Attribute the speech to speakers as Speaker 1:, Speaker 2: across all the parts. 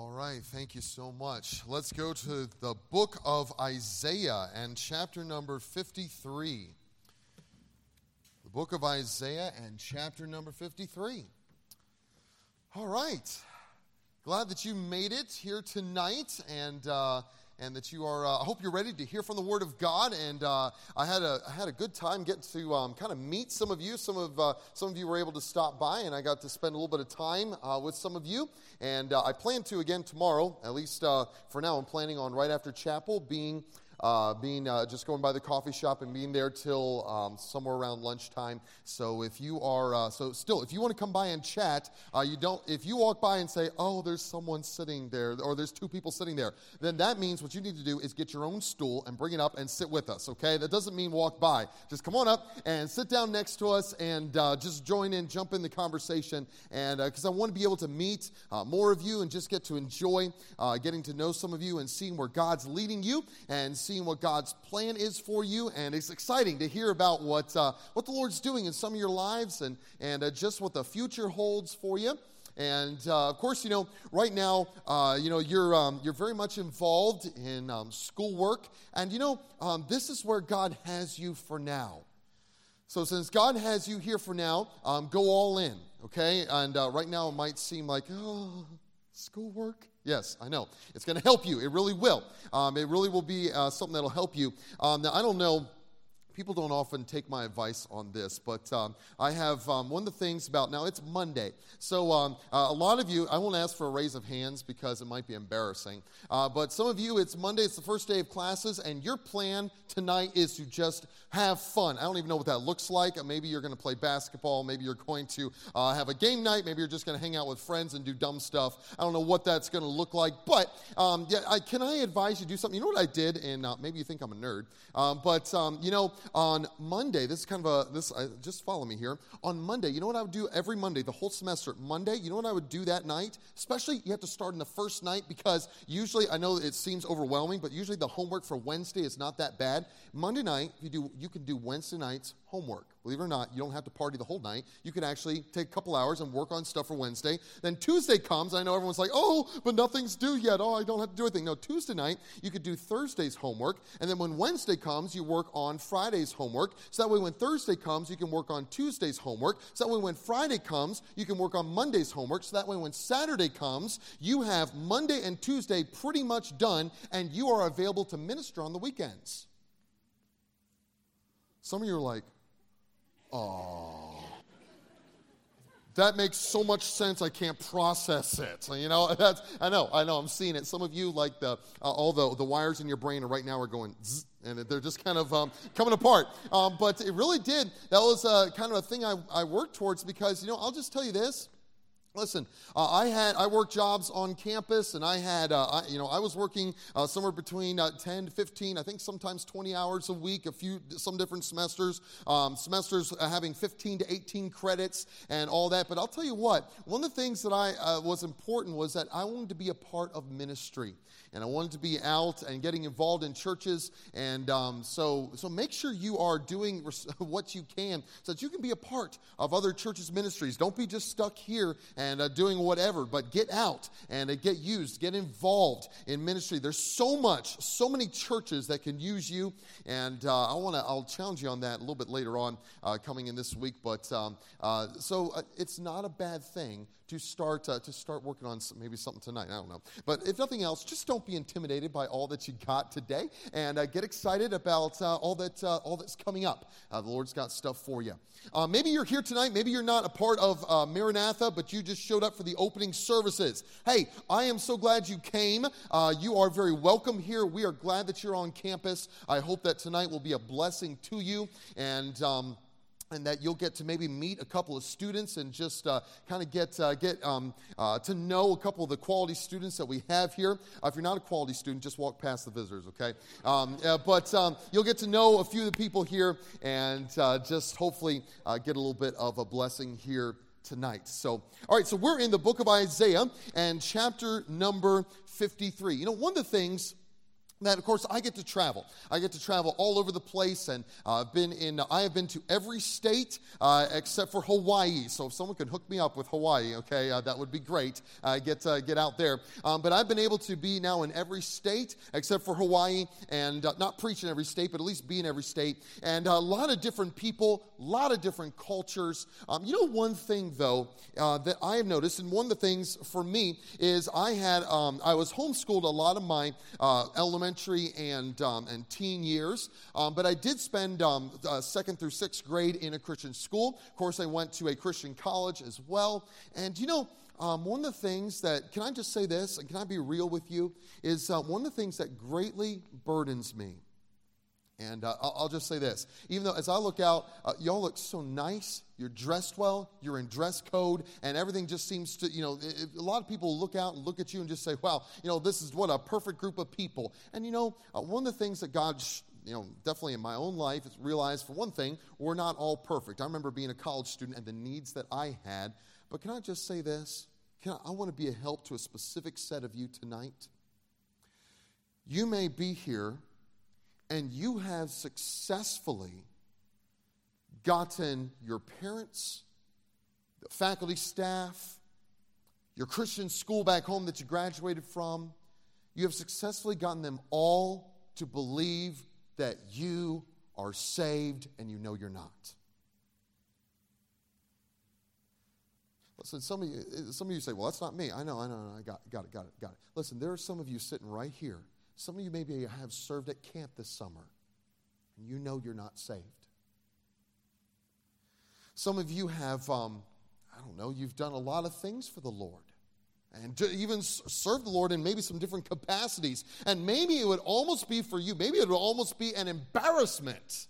Speaker 1: All right, thank you so much. Let's go to the book of Isaiah and chapter number 53. The book of Isaiah and chapter number 53. All right, glad that you made it here tonight and. Uh, and that you are. Uh, I hope you're ready to hear from the Word of God. And uh, I had a I had a good time getting to um, kind of meet some of you. Some of uh, some of you were able to stop by, and I got to spend a little bit of time uh, with some of you. And uh, I plan to again tomorrow. At least uh, for now, I'm planning on right after chapel being uh, being uh, just going by the coffee shop and being there till um, somewhere around lunchtime. So if you are, uh, so still, if you want to come by and chat, uh, you don't. If you walk by and say, "Oh, there's someone sitting there," or "There's two people sitting there," then that means what you need to do is get your own stool and bring it up and sit with us. Okay, that doesn't mean walk by. Just come on up and sit down next to us and uh, just join in, jump in the conversation, and because uh, I want to be able to meet more of you and just get to enjoy getting to know some of you and seeing where God's leading you and seeing what God's plan is for you. And it's exciting to hear about what, uh, what the Lord's doing in some of your lives and, and uh, just what the future holds for you. And uh, of course, you know, right now, uh, you know, you're, um, you're very much involved in um, schoolwork. And, you know, um, this is where God has you for now. So, since God has you here for now, um, go all in, okay? And uh, right now, it might seem like, oh, schoolwork. Yes, I know. It's going to help you. It really will. Um, it really will be uh, something that'll help you. Um, now, I don't know people don't often take my advice on this, but um, I have um, one of the things about now it's Monday. So um, uh, a lot of you, I won't ask for a raise of hands because it might be embarrassing, uh, but some of you, it's Monday, it's the first day of classes, and your plan tonight is to just have fun. I don't even know what that looks like. Maybe you're going to play basketball, maybe you're going to uh, have a game night, maybe you're just going to hang out with friends and do dumb stuff. I don't know what that's going to look like, but um, yeah, I, can I advise you to do something? You know what I did, and uh, maybe you think I'm a nerd, um, but um, you know, on Monday, this is kind of a, this, just follow me here. On Monday, you know what I would do every Monday, the whole semester? Monday, you know what I would do that night? Especially, you have to start in the first night because usually, I know it seems overwhelming, but usually the homework for Wednesday is not that bad. Monday night, you, do, you can do Wednesday nights homework. Believe it or not, you don't have to party the whole night. You can actually take a couple hours and work on stuff for Wednesday. Then Tuesday comes. I know everyone's like, oh, but nothing's due yet. Oh, I don't have to do anything. No, Tuesday night, you could do Thursday's homework. And then when Wednesday comes, you work on Friday's homework. So that way, when Thursday comes, you can work on Tuesday's homework. So that way, when Friday comes, you can work on Monday's homework. So that way, when Saturday comes, you have Monday and Tuesday pretty much done, and you are available to minister on the weekends. Some of you are like, Oh. That makes so much sense. I can't process it. You know, that's, I know, I know. I'm seeing it. Some of you, like the uh, all the the wires in your brain right now are going, zzz, and they're just kind of um, coming apart. Um, but it really did. That was uh, kind of a thing I, I worked towards because you know I'll just tell you this. Listen, uh, I had I worked jobs on campus, and I had uh, I, you know I was working uh, somewhere between uh, ten to fifteen, I think sometimes twenty hours a week. A few some different semesters, um, semesters uh, having fifteen to eighteen credits and all that. But I'll tell you what, one of the things that I uh, was important was that I wanted to be a part of ministry and I wanted to be out and getting involved in churches. And um, so, so make sure you are doing what you can so that you can be a part of other churches' ministries. Don't be just stuck here and uh, doing whatever, but get out and uh, get used, get involved in ministry. There's so much, so many churches that can use you, and uh, I want to. I'll challenge you on that a little bit later on, uh, coming in this week. But um, uh, so it's not a bad thing to start uh, to start working on some, maybe something tonight. I don't know, but if nothing else, just don't be intimidated by all that you got today, and uh, get excited about uh, all that all that's coming up. The Lord's got stuff for you. Maybe you're here tonight. Maybe you're not a part of Maranatha, but you just showed up for the opening services. Hey, I am so glad you came. you are very welcome here. We are glad that you're on campus. I hope that tonight will be a blessing to you and. Um, and that you'll get to maybe meet a couple of students and just uh, kind of get, uh, get um, uh, to know a couple of the quality students that we have here. Uh, if you're not a quality student, just walk past the visitors, okay? Um, but um, you'll get to know a few of the people here and uh, just hopefully uh, get a little bit of a blessing here tonight. So, all right, so we're in the book of Isaiah and chapter number 53. You know, one of the things that of course i get to travel. I get to travel all over the place and uh, i've been in i have been to every state uh, except for hawaii. So if someone could hook me up with hawaii okay uh, that would be great. Uh, get uh, get out there. Um, but i've been able to be now in every state except for hawaii and uh, not preach in every state but at least be in every state. And a lot of different people a lot of different cultures. Um, you know one thing though that i have noticed and one of the things for me is i had um, i was homeschooled a lot of my elementary elementary and, um, and teen years, um, but I did spend um, uh, second through sixth grade in a Christian school. Of course, I went to a Christian college as well. And you know, um, one of the things that, can I just say this, and can I be real with you, is uh, one of the things that greatly burdens me and uh, I'll, just say this even though as I look out, uh, y'all look so nice, you're dressed well, you're in dress code, and everything just seems to, you know, it, a lot of people look out and look at you and just say, wow, you know, this is what a perfect group of people. And you know, uh, one of the things that God, sh- you know, definitely in my own life is realized for one thing, we're not all perfect. I remember being a college student and the needs that I had. But can I just say this? Can I, I want to be a help to a specific set of you tonight. You may be here and you have successfully gotten your parents, the faculty staff, your Christian school back home that you graduated from, you have successfully gotten them all to believe that you are saved and you know you're not. Listen, some of you, some of you say, well, that's not me. I know, I know, I got, got it, got it, got it. Listen, there are some of you sitting right here some of you maybe have served at camp this summer, and you know you're not saved. Some of you have, um, I don't know, you've done a lot of things for the Lord and even serve the Lord in maybe some different capacities. And maybe it would almost be for you, maybe it would almost be an embarrassment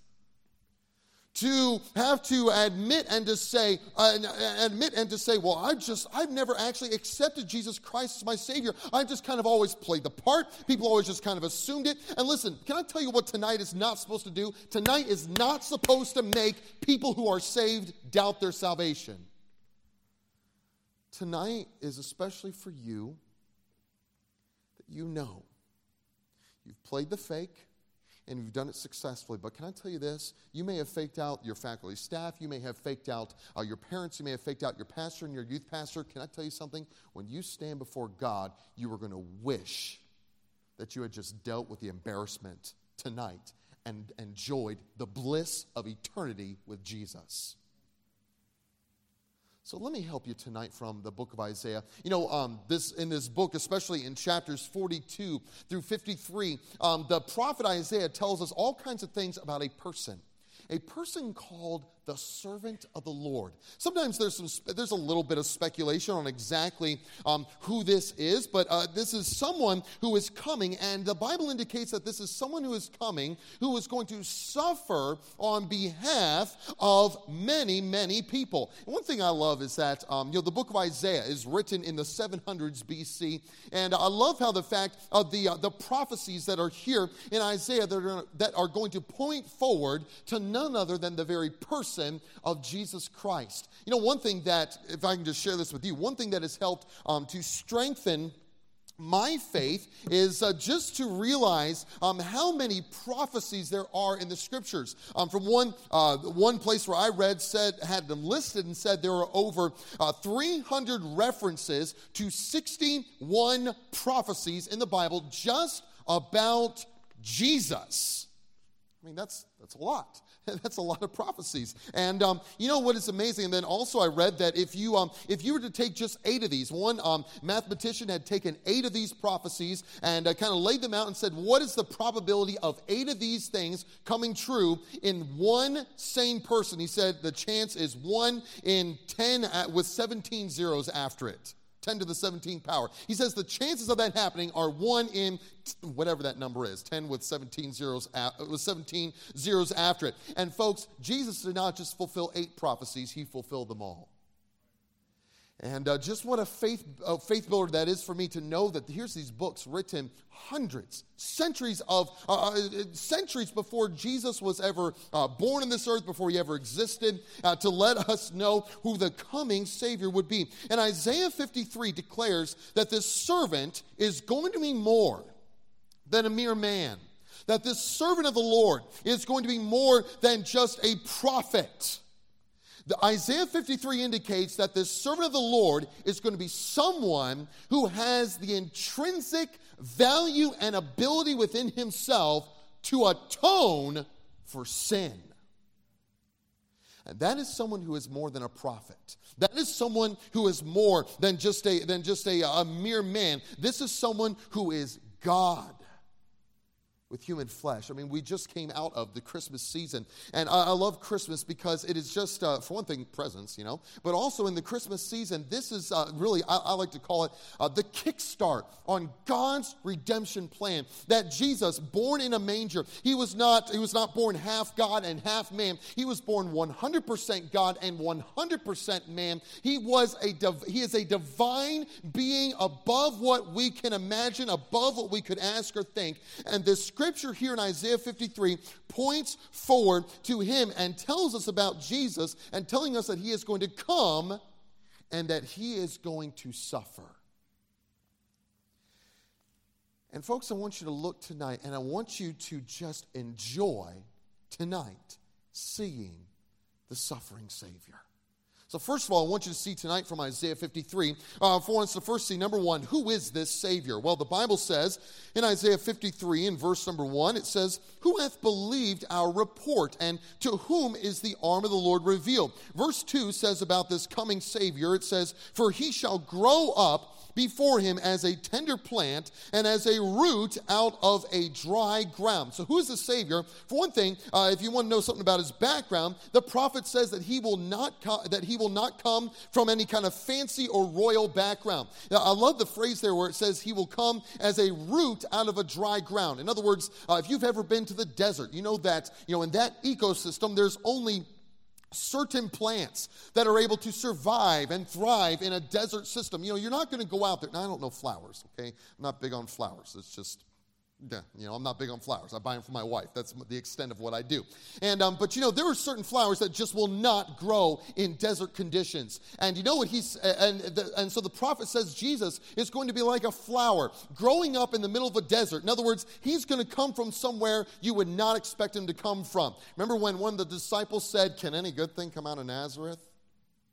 Speaker 1: to have to admit and to say uh, admit and to say well i just i've never actually accepted jesus christ as my savior. I've just kind of always played the part. People always just kind of assumed it. And listen can i tell you what tonight is not supposed to do? Tonight is not supposed to make people who are saved doubt their salvation. Tonight is especially for you that you know you've played the fake and you've done it successfully. But can I tell you this? You may have faked out your faculty staff, you may have faked out uh, your parents, you may have faked out your pastor and your youth pastor. Can I tell you something? When you stand before God, you are going to wish that you had just dealt with the embarrassment tonight and enjoyed the bliss of eternity with Jesus. So let me help you tonight from the book of Isaiah. You know, um, this in this book, especially in chapters 42 through 53, um, the prophet Isaiah tells us all kinds of things about a person a person called the servant of the Lord. Sometimes there's, some, there's a little bit of speculation on exactly um, who this is, but uh, this is someone who is coming, and the Bible indicates that this is someone who is coming who is going to suffer on behalf of many, many people. And one thing I love is that um, you know the book of Isaiah is written in the 700s BC, and I love how the fact of the uh, the prophecies that are here in Isaiah that are, that are going to point forward to none other than the very person of Jesus Christ. You know, one thing that, if I can just share this with you, one thing that has helped um, to strengthen my faith is uh, just to realize um, how many prophecies there are in the scriptures. Um, from one, uh, one place where I read said had them listed and said there are over uh, 300 references to 61 prophecies in the Bible just about Jesus. I mean, that's, that's a lot. That's a lot of prophecies. And um, you know what is amazing? And then also I read that if you, um, if you were to take just eight of these, one um, mathematician had taken eight of these prophecies and uh, kind of laid them out and said, what is the probability of eight of these things coming true in one sane person? He said the chance is one in 10 at, with 17 zeros after it. 10 to the 17th power. He says the chances of that happening are 1 in whatever that number is, 10 with 17 zeros uh, with 17 zeros after it. And folks, Jesus did not just fulfill 8 prophecies, he fulfilled them all. And uh, just what a faith, faith builder that is for me to know that here's these books written hundreds, centuries of, uh, uh centuries before Jesus was ever uh, born in this earth, before he ever existed, uh, to let us know who the coming Savior would be. And Isaiah 53 declares that this servant is going to be more than a mere man. That this servant of the Lord is going to be more than just a prophet. The Isaiah 53 indicates that this servant of the Lord is going to be someone who has the intrinsic value and ability within himself to atone for sin. And that is someone who is more than a prophet. That is someone who is more than just a, than just a, a mere man. This is someone who is God with human flesh. I mean, we just came out of the Christmas season, and I, I love Christmas because it is just, uh, for one thing, presents, you know, but also in the Christmas season, this is uh, really, I, I, like to call it uh, the kickstart on God's redemption plan. That Jesus, born in a manger, he was not, he was not born half God and half man. He was born 100% God and 100% man. He was a, div- he is a divine being above what we can imagine, above what we could ask or think, and this scripture here in Isaiah 53 points forward to him and tells us about Jesus and telling us that he is going to come and that he is going to suffer. And, folks, I want you to look tonight and I want you to just enjoy tonight seeing the suffering Savior. So, first of all, I want you to see tonight from Isaiah 53. Uh, for us to first see, number one, who is this Savior? Well, the Bible says in Isaiah 53, in verse number one, it says, Who hath believed our report, and to whom is the arm of the Lord revealed? Verse 2 says about this coming Savior, it says, For he shall grow up before him as a tender plant and as a root out of a dry ground. So, who is the Savior? For one thing, uh, if you want to know something about his background, the prophet says that he will not co- that he will not come from any kind of fancy or royal background. Now, I love the phrase there where it says he will come as a root out of a dry ground. In other words, uh, if you've ever been to the desert, you know that you know in that ecosystem there's only certain plants that are able to survive and thrive in a desert system. You know, you're not going to go out there. Now, I don't know flowers, okay? I'm not big on flowers. It's just yeah, you know, I'm not big on flowers. I buy them for my wife. That's the extent of what I do. And um, but you know, there are certain flowers that just will not grow in desert conditions. And you know what he's and the, and so the prophet says Jesus is going to be like a flower growing up in the middle of a desert. In other words, he's going to come from somewhere you would not expect him to come from. Remember when one of the disciples said, "Can any good thing come out of Nazareth?"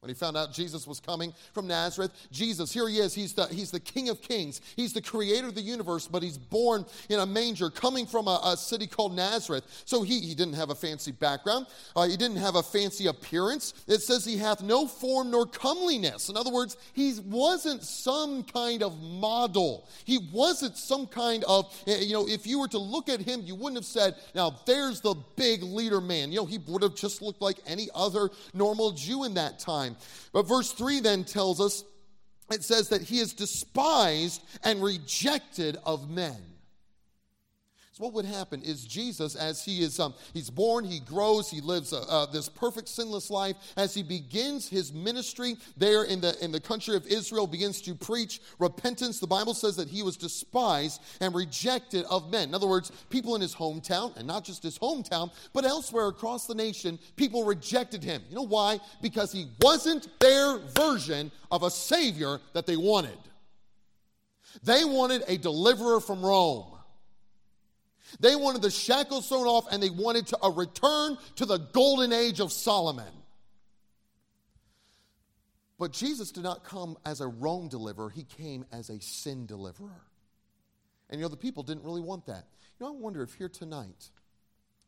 Speaker 1: When he found out Jesus was coming from Nazareth, Jesus, here he is. He's the, he's the King of Kings. He's the creator of the universe, but he's born in a manger, coming from a, a city called Nazareth. So he, he didn't have a fancy background. Uh, he didn't have a fancy appearance. It says he hath no form nor comeliness. In other words, he wasn't some kind of model. He wasn't some kind of, eh, you know, if you were to look at him, you wouldn't have said, now there's the big leader man. You know, he would have just looked like any other normal Jew in that time time. But verse 3 then tells us it says that he is despised and rejected of men. So what would happen is Jesus, as he is, um, he's born, he grows, he lives uh, uh, this perfect sinless life. As he begins his ministry there in the in the country of Israel, begins to preach repentance. The Bible says that he was despised and rejected of men. In other words, people in his hometown, and not just his hometown, but elsewhere across the nation, people rejected him. You know why? Because he wasn't their version of a savior that they wanted. They wanted a deliverer from Rome. They wanted the shackles thrown off and they wanted to, a return to the golden age of Solomon. But Jesus did not come as a Rome deliverer, he came as a sin deliverer. And you know, the people didn't really want that. You know, I wonder if here tonight,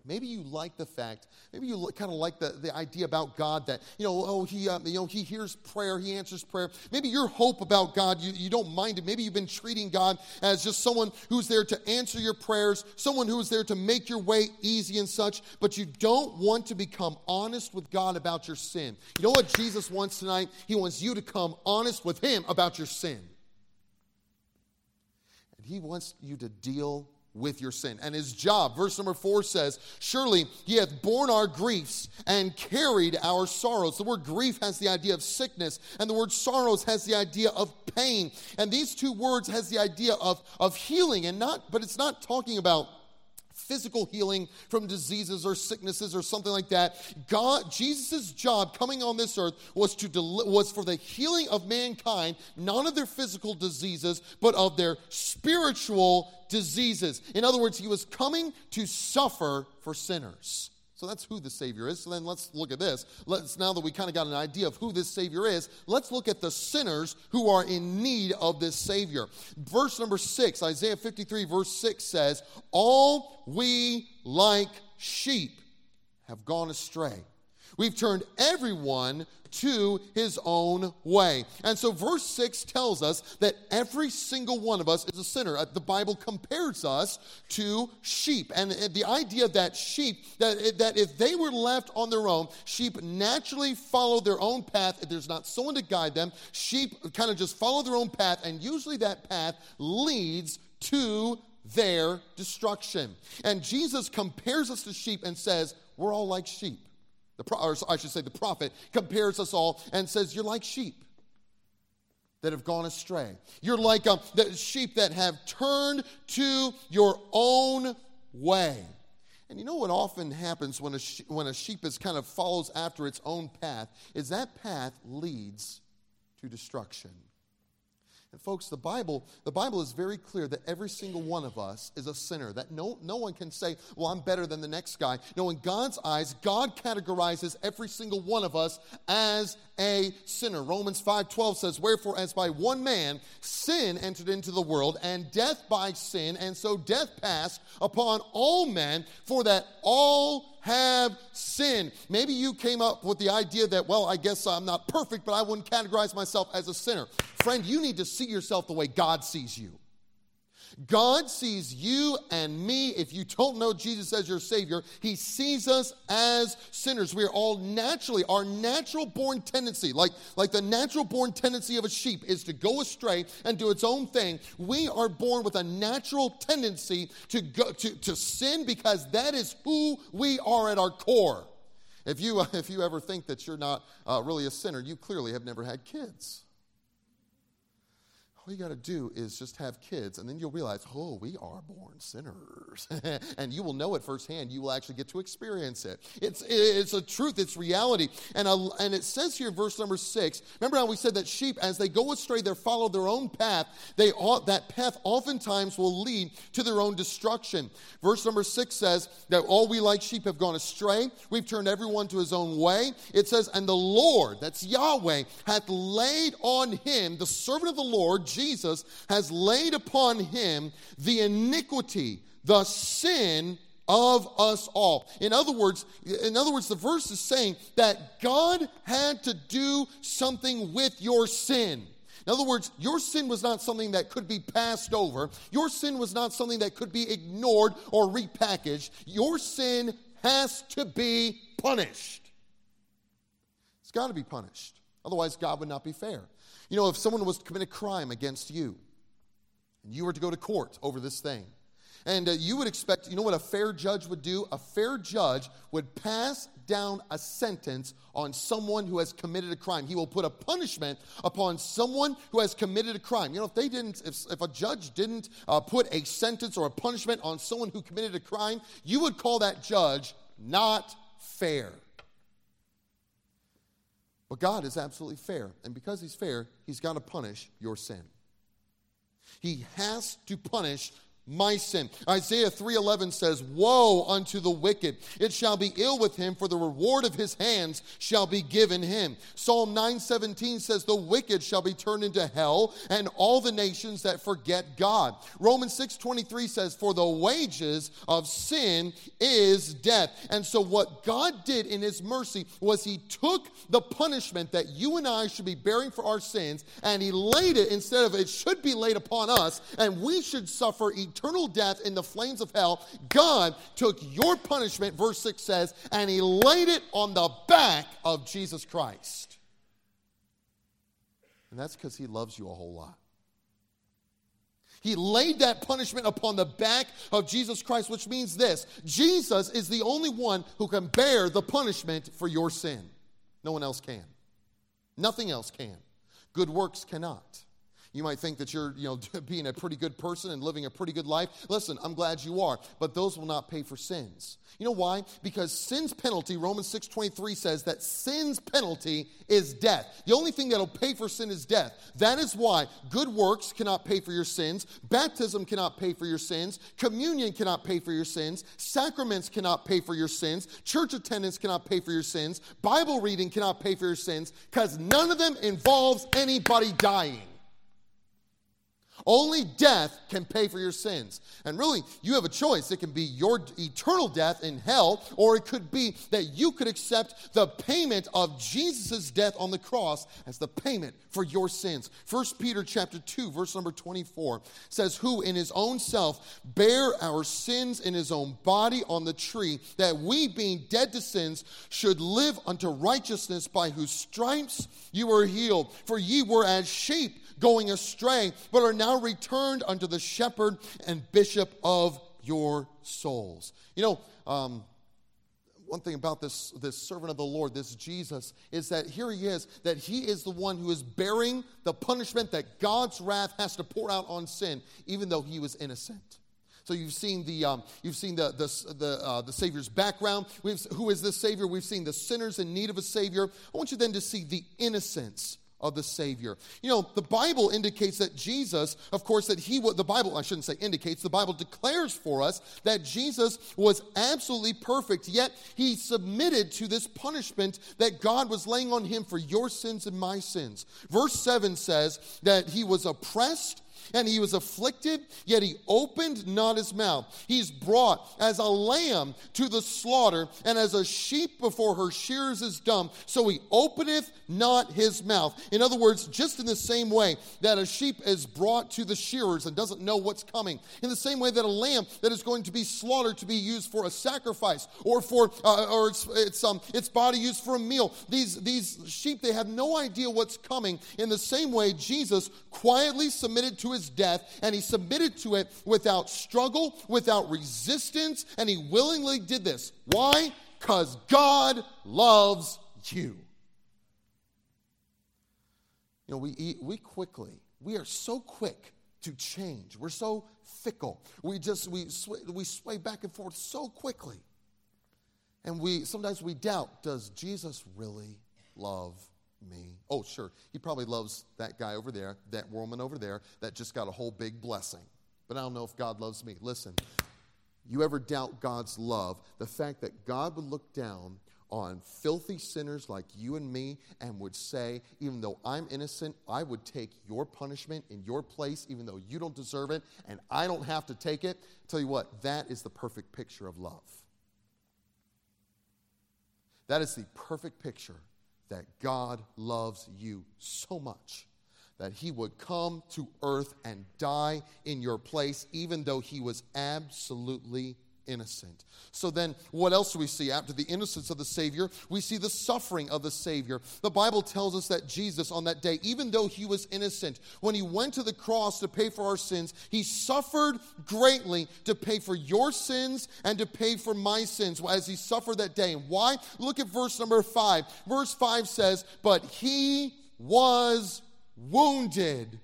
Speaker 1: Maybe you like the fact, maybe you kind of like the, the idea about God that, you know, oh, he, um, you know, he hears prayer, he answers prayer. Maybe your hope about God, you, you don't mind it. Maybe you've been treating God as just someone who's there to answer your prayers, someone who's there to make your way easy and such, but you don't want to become honest with God about your sin. You know what Jesus wants tonight? He wants you to come honest with him about your sin. And he wants you to deal with your sin. And his job, verse number four says, Surely he hath borne our griefs and carried our sorrows. The word grief has the idea of sickness, and the word sorrows has the idea of pain. And these two words has the idea of, of healing, and not, but it's not talking about physical healing from diseases or sicknesses or something like that. God, Jesus' job coming on this earth was to del- was for the healing of mankind, not of their physical diseases, but of their spiritual diseases. In other words, he was coming to suffer for sinners. So that's who the Savior is. So then let's look at this. Let's now that we kind of got an idea of who this Savior is, let's look at the sinners who are in need of this Savior. Verse number six, Isaiah 53, verse 6 says, All we like sheep have gone astray. We've turned everyone to his own way. And so, verse 6 tells us that every single one of us is a sinner. Uh, the Bible compares us to sheep. And the idea that sheep, that, that if they were left on their own, sheep naturally follow their own path. If there's not someone to guide them, sheep kind of just follow their own path. And usually that path leads to their destruction. And Jesus compares us to sheep and says, We're all like sheep. The, or I should say, the prophet compares us all and says, You're like sheep that have gone astray. You're like um, the sheep that have turned to your own way. And you know what often happens when a, when a sheep is kind of follows after its own path is that path leads to destruction. And folks, the Bible, the Bible is very clear that every single one of us is a sinner. That no, no one can say, well, I'm better than the next guy. No, in God's eyes, God categorizes every single one of us as a sinner. Romans 5:12 says, Wherefore, as by one man sin entered into the world, and death by sin, and so death passed upon all men, for that all have sinned. Maybe you came up with the idea that, well, I guess I'm not perfect, but I wouldn't categorize myself as a sinner. Friend, you need to see yourself the way God sees you. God sees you and me. If you don't know Jesus as your Savior, He sees us as sinners. We are all naturally, our natural born tendency, like, like the natural born tendency of a sheep, is to go astray and do its own thing. We are born with a natural tendency to, go, to, to sin because that is who we are at our core. If you, if you ever think that you're not uh, really a sinner, you clearly have never had kids all you got to do is just have kids, and then you'll realize, oh, we are born sinners. and you will know it firsthand. You will actually get to experience it. It's, it's a truth, it's reality. And, a, and it says here verse number six remember how we said that sheep, as they go astray, they follow their own path. They ought, that path oftentimes will lead to their own destruction. Verse number six says that all we like sheep have gone astray. We've turned everyone to his own way. It says, and the Lord, that's Yahweh, hath laid on him, the servant of the Lord, Jesus has laid upon him the iniquity, the sin of us all. In other words, in other words, the verse is saying that God had to do something with your sin. In other words, your sin was not something that could be passed over. Your sin was not something that could be ignored or repackaged. Your sin has to be punished. It's got to be punished. Otherwise, God would not be fair. You know, if someone was to commit a crime against you, and you were to go to court over this thing, and uh, you would expect, you know what a fair judge would do? A fair judge would pass down a sentence on someone who has committed a crime. He will put a punishment upon someone who has committed a crime. You know, if they didn't, if, if a judge didn't uh, put a sentence or a punishment on someone who committed a crime, you would call that judge not fair. But God is absolutely fair. And because He's fair, He's got to punish your sin. He has to punish my sin. Isaiah 3:11 says, "Woe unto the wicked! It shall be ill with him, for the reward of his hands shall be given him." Psalm 9:17 says, "The wicked shall be turned into hell, and all the nations that forget God." Romans 6:23 says, "For the wages of sin is death." And so what God did in his mercy was he took the punishment that you and I should be bearing for our sins and he laid it instead of it should be laid upon us and we should suffer eternal eternal death in the flames of hell, God took your punishment, verse 6 says, and he laid it on the back of Jesus Christ. And that's because he loves you a whole lot. He laid that punishment upon the back of Jesus Christ, which means this Jesus is the only one who can bear the punishment for your sin. No one else can. Nothing else can. Good works cannot. You might think that you're, you know, being a pretty good person and living a pretty good life. Listen, I'm glad you are, but those will not pay for sins. You know why? Because sin's penalty, Romans 6:23 says that sin's penalty is death. The only thing that'll pay for sin is death. That is why good works cannot pay for your sins, baptism cannot pay for your sins, communion cannot pay for your sins, sacraments cannot pay for your sins, church attendance cannot pay for your sins, Bible reading cannot pay for your sins cuz none of them involves anybody dying. Only death can pay for your sins. And really, you have a choice. It can be your eternal death in hell, or it could be that you could accept the payment of Jesus' death on the cross as the payment for your sins. 1 Peter chapter 2, verse number 24 says, Who in his own self bare our sins in his own body on the tree, that we, being dead to sins, should live unto righteousness, by whose stripes you were healed. For ye were as sheep going astray, but are now returned unto the shepherd and bishop of your souls. You know, um, one thing about this, this servant of the Lord, this Jesus, is that here he is, that he is the one who is bearing the punishment that God's wrath has to pour out on sin, even though he was innocent. So you've seen the um, you've seen the the the, uh, the Savior's background. We've, who is this Savior? We've seen the sinners in need of a Savior. I want you then to see the innocence of the Savior. You know, the Bible indicates that Jesus, of course, that he the Bible, I shouldn't say indicates, the Bible declares for us that Jesus was absolutely perfect, yet he submitted to this punishment that God was laying on him for your sins and my sins. Verse 7 says that he was oppressed and he was afflicted, yet he opened not his mouth. He's brought as a lamb to the slaughter, and as a sheep before her shears is dumb, so he openeth not his mouth. In other words, just in the same way that a sheep is brought to the shearers and doesn't know what's coming, in the same way that a lamb that is going to be slaughtered to be used for a sacrifice or for uh, or its its, um, its body used for a meal, these these sheep they have no idea what's coming. In the same way, Jesus quietly submitted to his death, and he submitted to it without struggle, without resistance, and he willingly did this. Why? Because God loves you. You know, we, eat, we quickly, we are so quick to change. We're so fickle. We just, we sway, we sway back and forth so quickly. And we, sometimes we doubt, does Jesus really love me. Oh, sure. He probably loves that guy over there, that woman over there that just got a whole big blessing. But I don't know if God loves me. Listen, you ever doubt God's love? The fact that God would look down on filthy sinners like you and me and would say, even though I'm innocent, I would take your punishment in your place, even though you don't deserve it and I don't have to take it. Tell you what, that is the perfect picture of love. That is the perfect picture that God loves you so much that he would come to earth and die in your place, even though he was absolutely innocent. So then, what else do we see? After the innocence of the Savior, we see the suffering of the Savior. The Bible tells us that Jesus, on that day, even though he was innocent, when he went to the cross to pay for our sins, he suffered greatly to pay for your sins and to pay for my sins as he suffered that day. And why? Look at verse number five. Verse five says, But he was wounded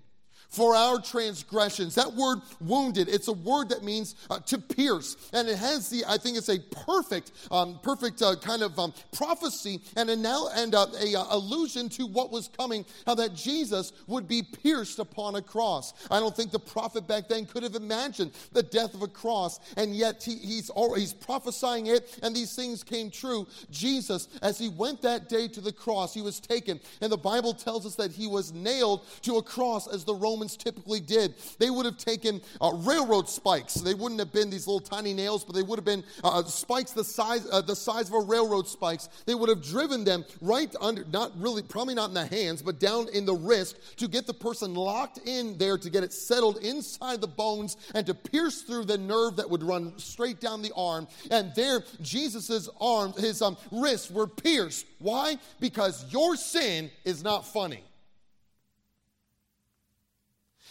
Speaker 1: for our transgressions. That word wounded, it's a word that means uh, to pierce. And it has the, I think it's a perfect, um, perfect uh, kind of um, prophecy and a, now, and uh, a, uh, allusion to what was coming, how that Jesus would be pierced upon a cross. I don't think the prophet back then could have imagined the death of a cross, and yet he, he's, he's prophesying it, and these things came true. Jesus, as he went that day to the cross, he was taken, and the Bible tells us that he was nailed to a cross as the Roman Romans typically did. They would have taken uh, railroad spikes. They wouldn't have been these little tiny nails, but they would have been uh, spikes the size, uh, the size of a railroad spikes. They would have driven them right under, not really, probably not in the hands, but down in the wrist to get the person locked in there to get it settled inside the bones and to pierce through the nerve that would run straight down the arm. And there, Jesus's arms, his um, wrists were pierced. Why? Because your sin is not funny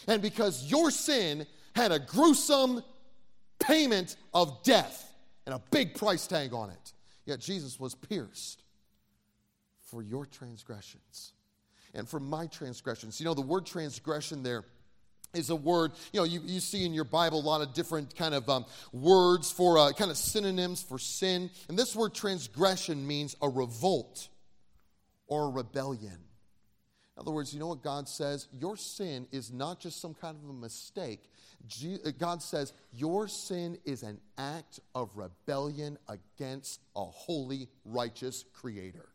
Speaker 1: and because your sin had a gruesome payment of death and a big price tag on it. Yet Jesus was pierced for your transgressions. and for my transgressions. You know, the word transgression there is a word you know you, you see in your bible a lot of different kind of um, words for uh, kind of synonyms for sin and this word transgression means a revolt or a rebellion in other words you know what god says? Your sin is not just some kind of a mistake. Uh, god says your sin is an act of rebellion against a holy righteous creator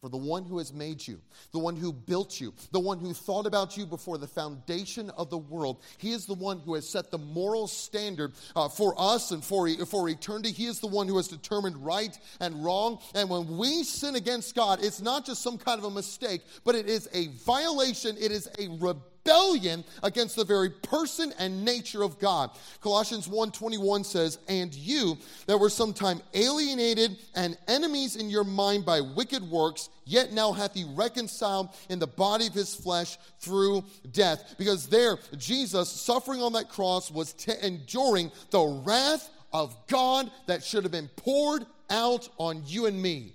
Speaker 1: for the one who has made you, the one who built you, the one who thought about you before the foundation of the world. He is the one who has set the moral standard uh, for us and for, for eternity. He is the one who has determined right and wrong. And when we sin against God, it's not just some kind of a mistake, but it is a violation, it is a rebellion rebellion against the very person and nature of God. Colossians 1:21 says, "And you that were sometime alienated and enemies in your mind by wicked works, yet now hath he reconciled in the body of his flesh through death." Because there Jesus suffering on that cross was t- enduring the wrath of God that should have been poured out on you and me.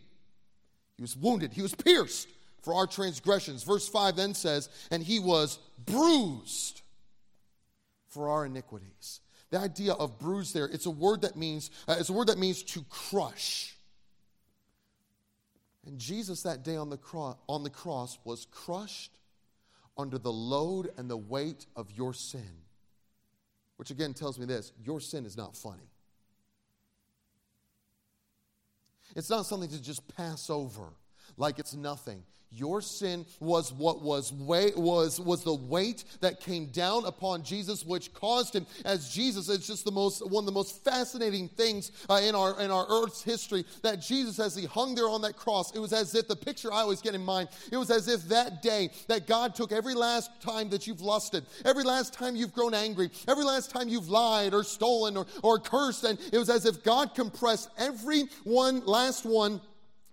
Speaker 1: He was wounded, he was pierced for our transgressions. Verse 5 then says, And he was bruised for our iniquities. The idea of bruised there, it's a word that means, uh, it's a word that means to crush. And Jesus that day on the, cro- on the cross was crushed under the load and the weight of your sin. Which again tells me this your sin is not funny. It's not something to just pass over like it's nothing. Your sin was what was was was the weight that came down upon Jesus, which caused him. As Jesus, it's just the most one of the most fascinating things uh, in our in our Earth's history. That Jesus, as he hung there on that cross, it was as if the picture I always get in mind. It was as if that day that God took every last time that you've lusted, every last time you've grown angry, every last time you've lied or stolen or, or cursed, and it was as if God compressed every one last one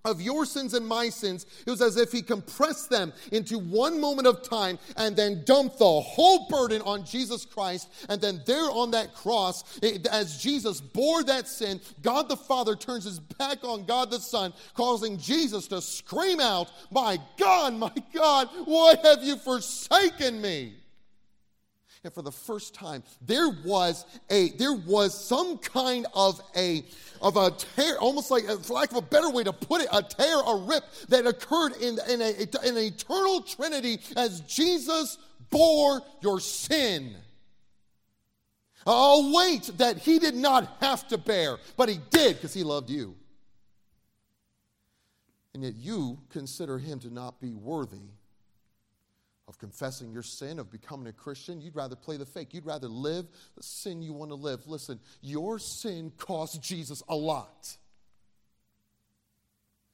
Speaker 1: of your sins and my sins, it was as if he compressed them into one moment of time and then dumped the whole burden on Jesus Christ. And then there on that cross, it, as Jesus bore that sin, God the Father turns his back on God the Son, causing Jesus to scream out, My God, my God, why have you forsaken me? And for the first time, there was a there was some kind of a of a tear, almost like, uh, for lack of a better way to put it, a tear, a rip that occurred in, in, in an eternal Trinity as Jesus bore your sin. A weight that he did not have to bear, but he did because he loved you. And yet you consider him to not be worthy of confessing your sin, of becoming a Christian. You'd rather play the fake. You'd rather live the sin you want to live. Listen, your sin cost Jesus a lot.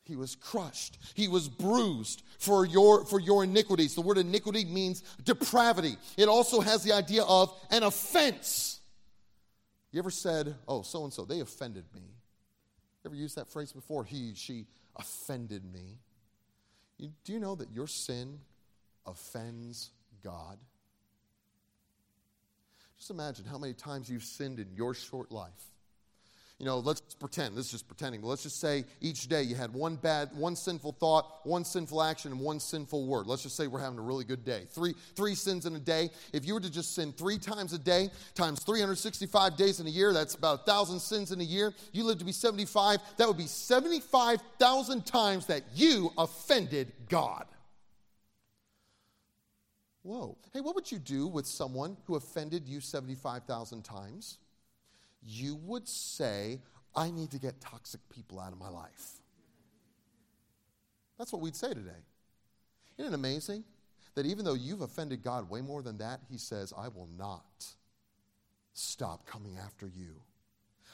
Speaker 1: He was crushed. He was bruised for your, for your iniquities. The word iniquity means depravity. It also has the idea of an offense. You ever said, oh, so and so, they offended me? You ever used that phrase before? He, she offended me. You, do you know that your sin offends God? Just imagine how many times you've sinned in your short life. You know, let's pretend, this is just pretending, but let's just say each day you had one bad, one sinful thought, one sinful action, and one sinful word. Let's just say we're having a really good day. Three, three sins in a day. If you were to just sin three times a day, times 365 days in a year, that's about a thousand sins in a year. You live to be 75, that would be 75,000 times that you offended God. Whoa. Hey, what would you do with someone who offended you 75,000 times? You would say, I need to get toxic people out of my life. That's what we'd say today. Isn't it amazing that even though you've offended God way more than that, He says, I will not stop coming after you.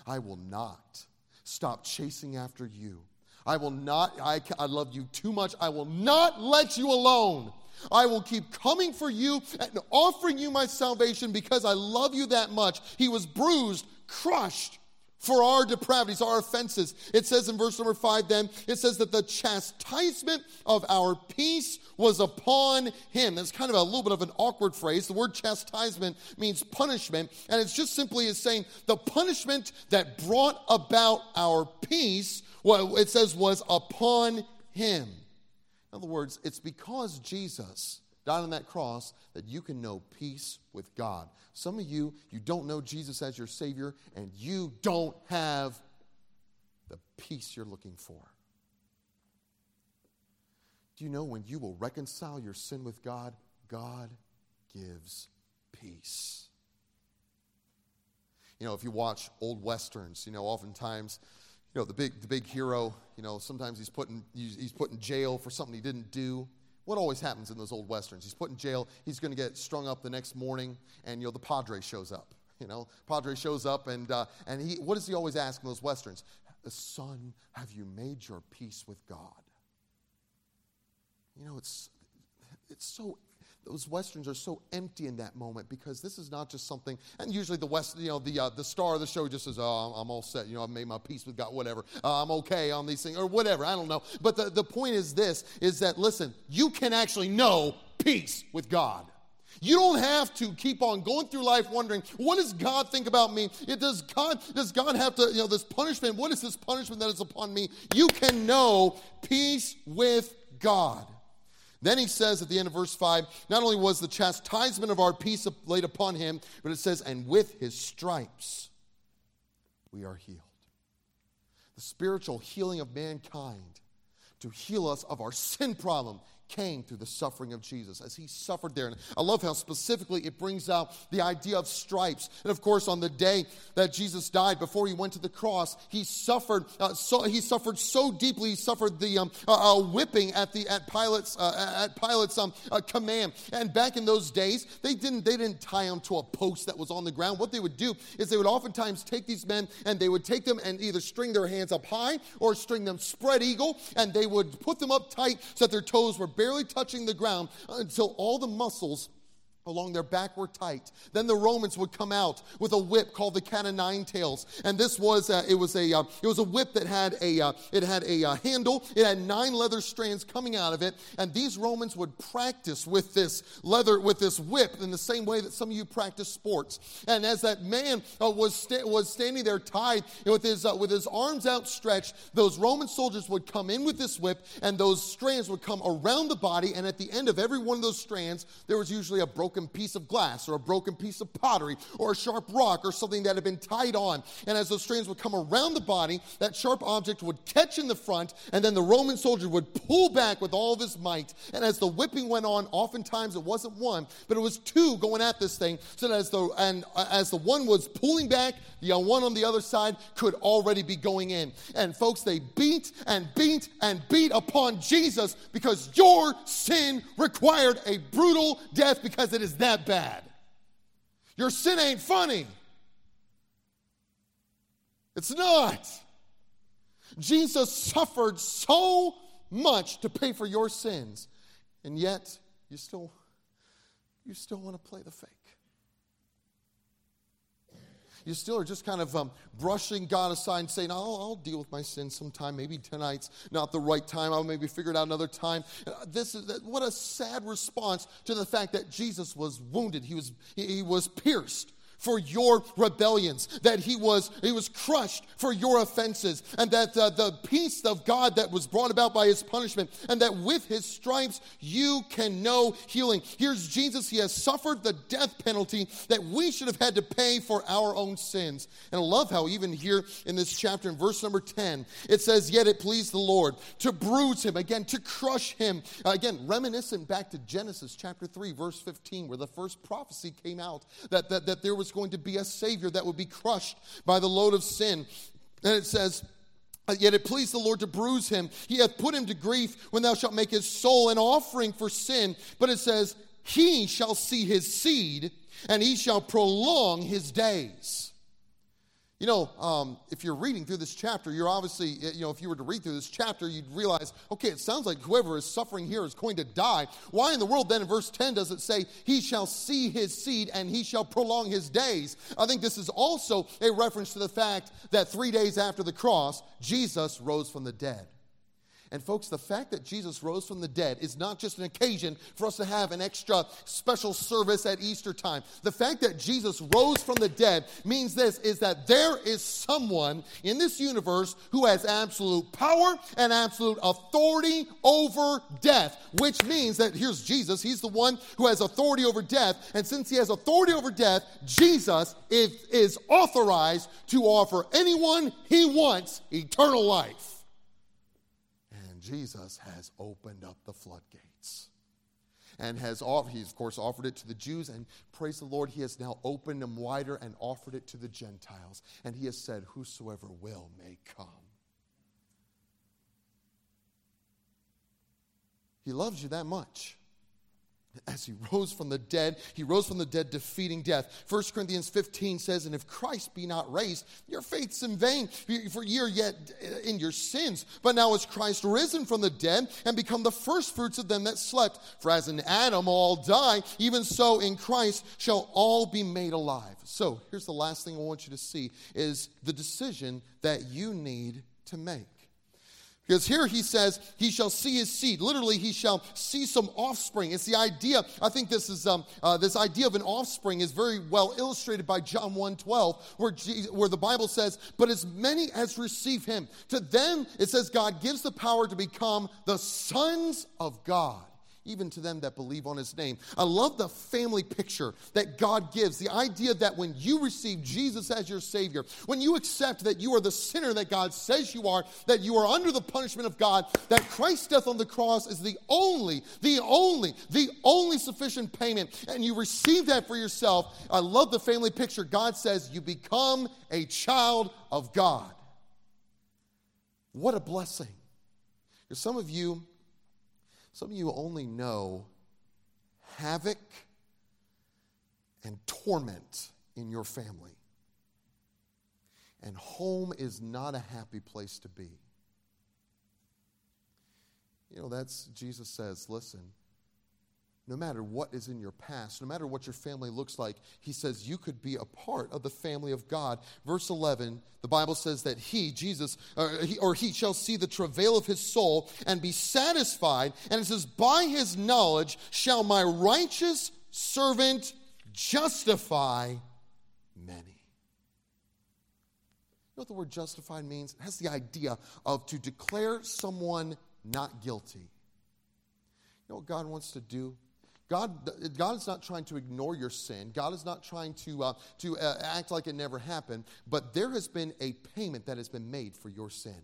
Speaker 1: I will not stop chasing after you. I will not, I, I love you too much. I will not let you alone. I will keep coming for you and offering you my salvation because I love you that much. He was bruised, crushed for our depravities, our offenses. It says in verse number five, then, it says that the chastisement of our peace was upon him. That's kind of a little bit of an awkward phrase. The word chastisement means punishment, and it's just simply is saying the punishment that brought about our peace, what it says was upon him. In other words, it's because Jesus died on that cross that you can know peace with God. Some of you, you don't know Jesus as your Savior, and you don't have the peace you're looking for. Do you know when you will reconcile your sin with God, God gives peace? You know, if you watch old westerns, you know, oftentimes, you know, the big, the big hero, you know, sometimes he's put, in, he's put in jail for something he didn't do. What always happens in those old westerns? He's put in jail, he's going to get strung up the next morning, and, you know, the padre shows up. You know, padre shows up, and, uh, and he, what does he always ask in those westerns? Son, have you made your peace with God? You know, it's, it's so those westerns are so empty in that moment because this is not just something and usually the west you know the uh, the star of the show just says oh i'm all set you know i've made my peace with god whatever uh, i'm okay on these things or whatever i don't know but the, the point is this is that listen you can actually know peace with god you don't have to keep on going through life wondering, what does God think about me? It does God does God have to, you know, this punishment, what is this punishment that is upon me? You can know peace with God. Then he says at the end of verse 5 not only was the chastisement of our peace laid upon him, but it says, and with his stripes we are healed. The spiritual healing of mankind to heal us of our sin problem came through the suffering of Jesus as he suffered there. And I love how specifically it brings out the idea of stripes. And of course, on the day that Jesus died, before he went to the cross, he suffered. Uh, so he suffered so deeply. He suffered the um, uh, uh, whipping at the at Pilate's uh, at Pilate's um, uh, command. And back in those days, they didn't they didn't tie him to a post that was on the ground. What they would do is they would oftentimes take these men and they would take them and either string their hands up high or string them spread eagle, and they would put them up tight so that their toes were barely touching the ground until all the muscles along their back were tight. Then the Romans would come out with a whip called the cat of nine tails, and this was uh, it was a uh, it was a whip that had a uh, it had a uh, handle. It had nine leather strands coming out of it, and these Romans would practice with this leather with this whip in the same way that some of you practice sports. And as that man uh, was sta- was standing there tied with his with his arms outstretched, those Roman soldiers would come in with this whip, and those strands would come around the body, and at the end of every one of those strands, there was usually a broken broken piece of glass or a broken piece of pottery or a sharp rock or something that had been tied on. And as those strands would come around the body, that sharp object would catch in the front, and then the Roman soldier would pull back with all of his might. And as the whipping went on, oftentimes it wasn't one, but it was two going at this thing. So that as the and as the one was pulling back, the one on the other side could already be going in. And folks, they beat and beat and beat upon Jesus because your sin required a brutal death because it is that bad. Your sin ain't funny. It's not. Jesus suffered so much to pay for your sins, and yet you still you still want to play the fake you still are just kind of um, brushing God aside and saying, I'll, I'll, deal with my sin sometime. Maybe tonight's not the right time. I'll maybe figure it out another time. Uh, this is what a sad response to the fact that Jesus was wounded. He was, he was pierced for your rebellions, that he was, he was crushed for your offenses, and that uh, the peace of God that was brought about by his punishment, and that with his stripes you can know healing. Here's Jesus, he has suffered the death penalty that we should have had to pay for our own sins. And I love how, even here in this chapter, in verse number 10, it says, Yet it pleased the Lord to bruise him, again, to crush him. Uh, again, reminiscent back to Genesis chapter 3, verse 15, where the first prophecy came out that, that, that there was going to be a Savior that would be crushed by the load of sin. And it says, uh, Yet it pleased the Lord to bruise him. He hath put him to grief when thou shalt make his soul an offering for sin. But it says, He shall see his seed, and he shall prolong his days. You know, um, if you're reading through this chapter, you're obviously, you know, if you were to read through this chapter, you'd realize, okay, it sounds like whoever is suffering here is going to die. Why in the world then in verse 10 does it say, he shall see his seed and he shall prolong his days? I think this is also a reference to the fact that three days after the cross, Jesus rose from the dead. And, folks, the fact that Jesus rose from the dead is not just an occasion for us to have an extra special service at Easter time. The fact that Jesus rose from the dead means this is that there is someone in this universe who has absolute power and absolute authority over death, which means that here's Jesus. He's the one who has authority over death. And since he has authority over death, Jesus is, is authorized to offer anyone he wants eternal life. Jesus has opened up the floodgates and has offered, he's of course offered it to the Jews, and praise the Lord, he has now opened them wider and offered it to the Gentiles. And he has said, Whosoever will may come. He loves you that much as he rose from the dead, he rose from the dead, defeating death. 1 Corinthians 15 says, And if Christ be not raised, your faith's in vain, for ye are yet uh, in your sins. But now is Christ risen from the dead and become the firstfruits of them that slept. For as in Adam all die, even so in Christ shall all be made alive. So here's the last thing I want you to see is the decision that you need to make. Because here he says, he shall see his seed. Literally, he shall see some offspring. It's the idea, I think this is um, uh, this idea of an offspring is very well illustrated by John 1 12, where, Jesus, where the Bible says, But as many as receive him, to them it says God gives the power to become the sons of God even to them that believe on his name. I love the family picture that God gives. The idea that when you receive Jesus as your Savior, when you accept that you are the sinner that God says you are, that you are under the punishment of God, that Christ's death on the cross is the only, the only, the only sufficient payment, and you receive that for yourself. I love the family picture. God says you become a child of God. What a blessing. Some of you, some of you only know havoc and torment in your family. And home is not a happy place to be. You know, that's, Jesus says, listen, no matter what is in your past, no matter what your family looks like, he says you could be a part of the family of God. Verse 11, the Bible says that he, Jesus, or he, or he shall see the travail of his soul and be satisfied. And it says, by his knowledge shall my righteous servant justify many. You know what the word justified means? It has the idea of to declare someone not guilty. You know what God wants to do? God, God is not trying to ignore your sin. God is not trying to, uh, to uh, act like it never happened. But there has been a payment that has been made for your sin.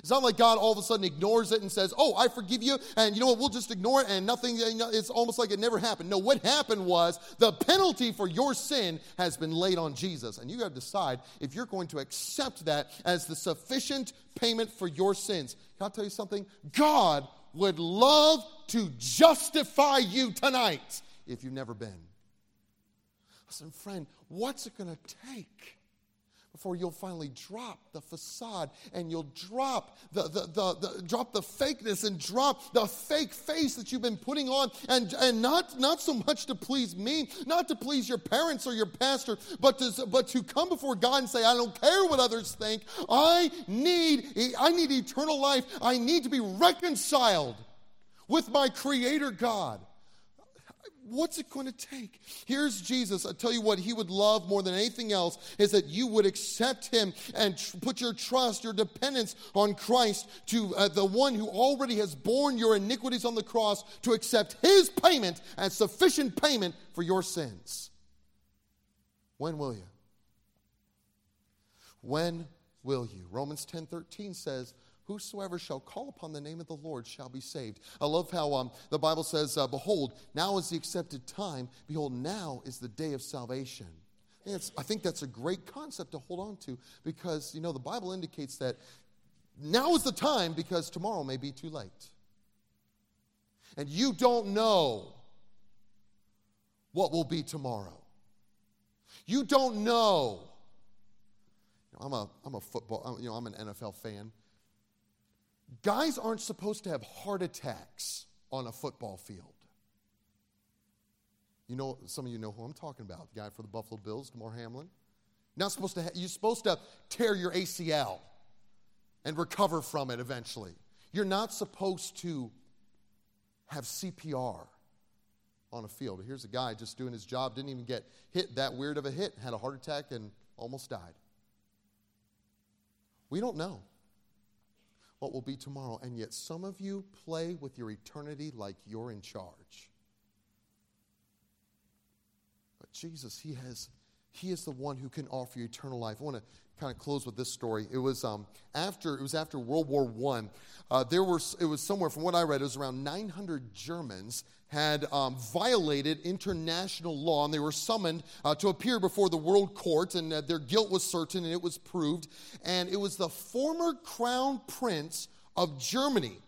Speaker 1: It's not like God all of a sudden ignores it and says, Oh, I forgive you, and you know what, we'll just ignore it and nothing, it's almost like it never happened. No, what happened was the penalty for your sin has been laid on Jesus. And you got to decide if you're going to accept that as the sufficient payment for your sins. Can I tell you something? God would love to justify you tonight if you've never been. Listen, friend, what's it going to take before you'll finally drop the facade and you'll drop the, the, the, the, drop the fakeness and drop the fake face that you've been putting on and, and not, not so much to please me, not to please your parents or your pastor, but to, but to come before God and say, I don't care what others think. I need, I need eternal life. I need to be reconciled with my creator God. What's it going to take? Here's Jesus. I tell you what, he would love more than anything else is that you would accept him and tr- put your trust, your dependence on Christ, to uh, the one who already has borne your iniquities on the cross, to accept his payment as sufficient payment for your sins. When will you? When will you? Romans 10 13 says, Whosoever shall call upon the name of the Lord shall be saved. I love how um, the Bible says, uh, Behold, now is the accepted time. Behold, now is the day of salvation. I think that's a great concept to hold on to because, you know, the Bible indicates that now is the time because tomorrow may be too late. And you don't know what will be tomorrow. You don't know. I'm a, I'm a football, you know, I'm an NFL fan. Guys aren't supposed to have heart attacks on a football field. You know, some of you know who I'm talking about. The guy for the Buffalo Bills, Damar Hamlin. Not supposed to. Ha- you're supposed to tear your ACL and recover from it eventually. You're not supposed to have CPR on a field. Here's a guy just doing his job, didn't even get hit that weird of a hit, had a heart attack, and almost died. We don't know what will be tomorrow, and yet some of you play with your eternity like you're in charge. But Jesus, He has. He is the one who can offer you eternal life. I want to kind of close with this story. It was um, after it was after World War One. Uh, there were it was somewhere from what I read, it was around 900 Germans had um, violated international law, and they were summoned uh, to appear before the World Court, and uh, their guilt was certain, and it was proved. And it was the former crown prince of Germany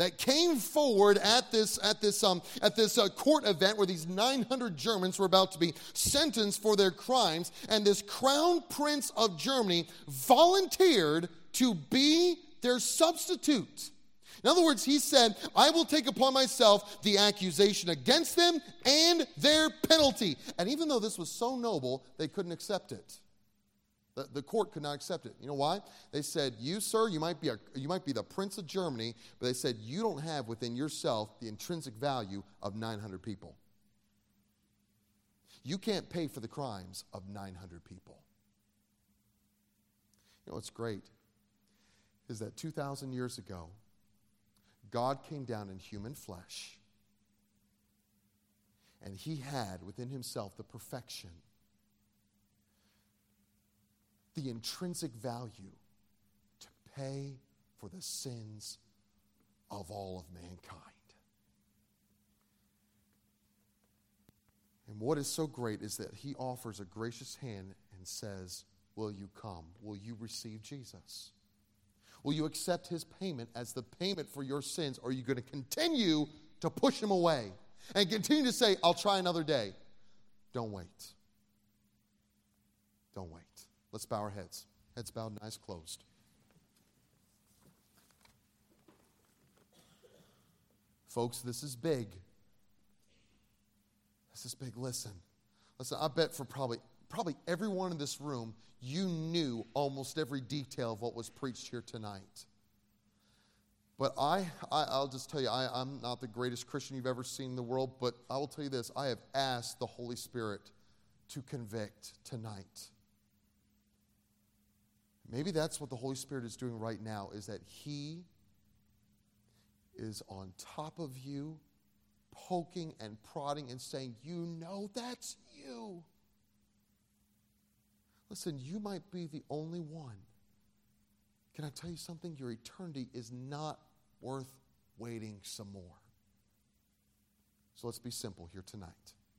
Speaker 1: that came forward at this, at this, um, at this uh, court event where these 900 Germans were about to be sentenced for their crimes. And this crown prince of Germany volunteered to be their substitute. In other words, he said, I will take upon myself the accusation against them and their penalty. And even though this was so noble, they couldn't accept it. The, the court could not accept it. You know why? They said, You, sir, you might, be a, you might be the prince of Germany, but they said, You don't have within yourself the intrinsic value of 900 people. You can't pay for the crimes of 900 people. You know what's great is that 2,000 years ago, God came down in human flesh, and he had within himself the perfection the intrinsic value to pay for the sins of all of mankind. And what is so great is that he offers a gracious hand and says, Will you come? Will you receive Jesus? Will you accept his payment as the payment for your sins? Or are you going to continue to push him away and continue to say, I'll try another day? Don't wait. Don't wait. Let's bow our heads. Heads bowed and eyes closed. Folks, this is big. This is big. Listen. Listen, I bet for probably probably everyone in this room, you knew almost every detail of what was preached here tonight. But I, I will just tell you, I, I'm not the greatest Christian you've ever seen in the world, but I will tell you this I have asked the Holy Spirit to convict tonight. Maybe that's what the Holy Spirit is doing right now is that he is on top of you, poking and prodding and saying, "You know that's you." Listen, you might be the only one. Can I tell you something? Your eternity is not worth waiting some more. So let's be simple here tonight.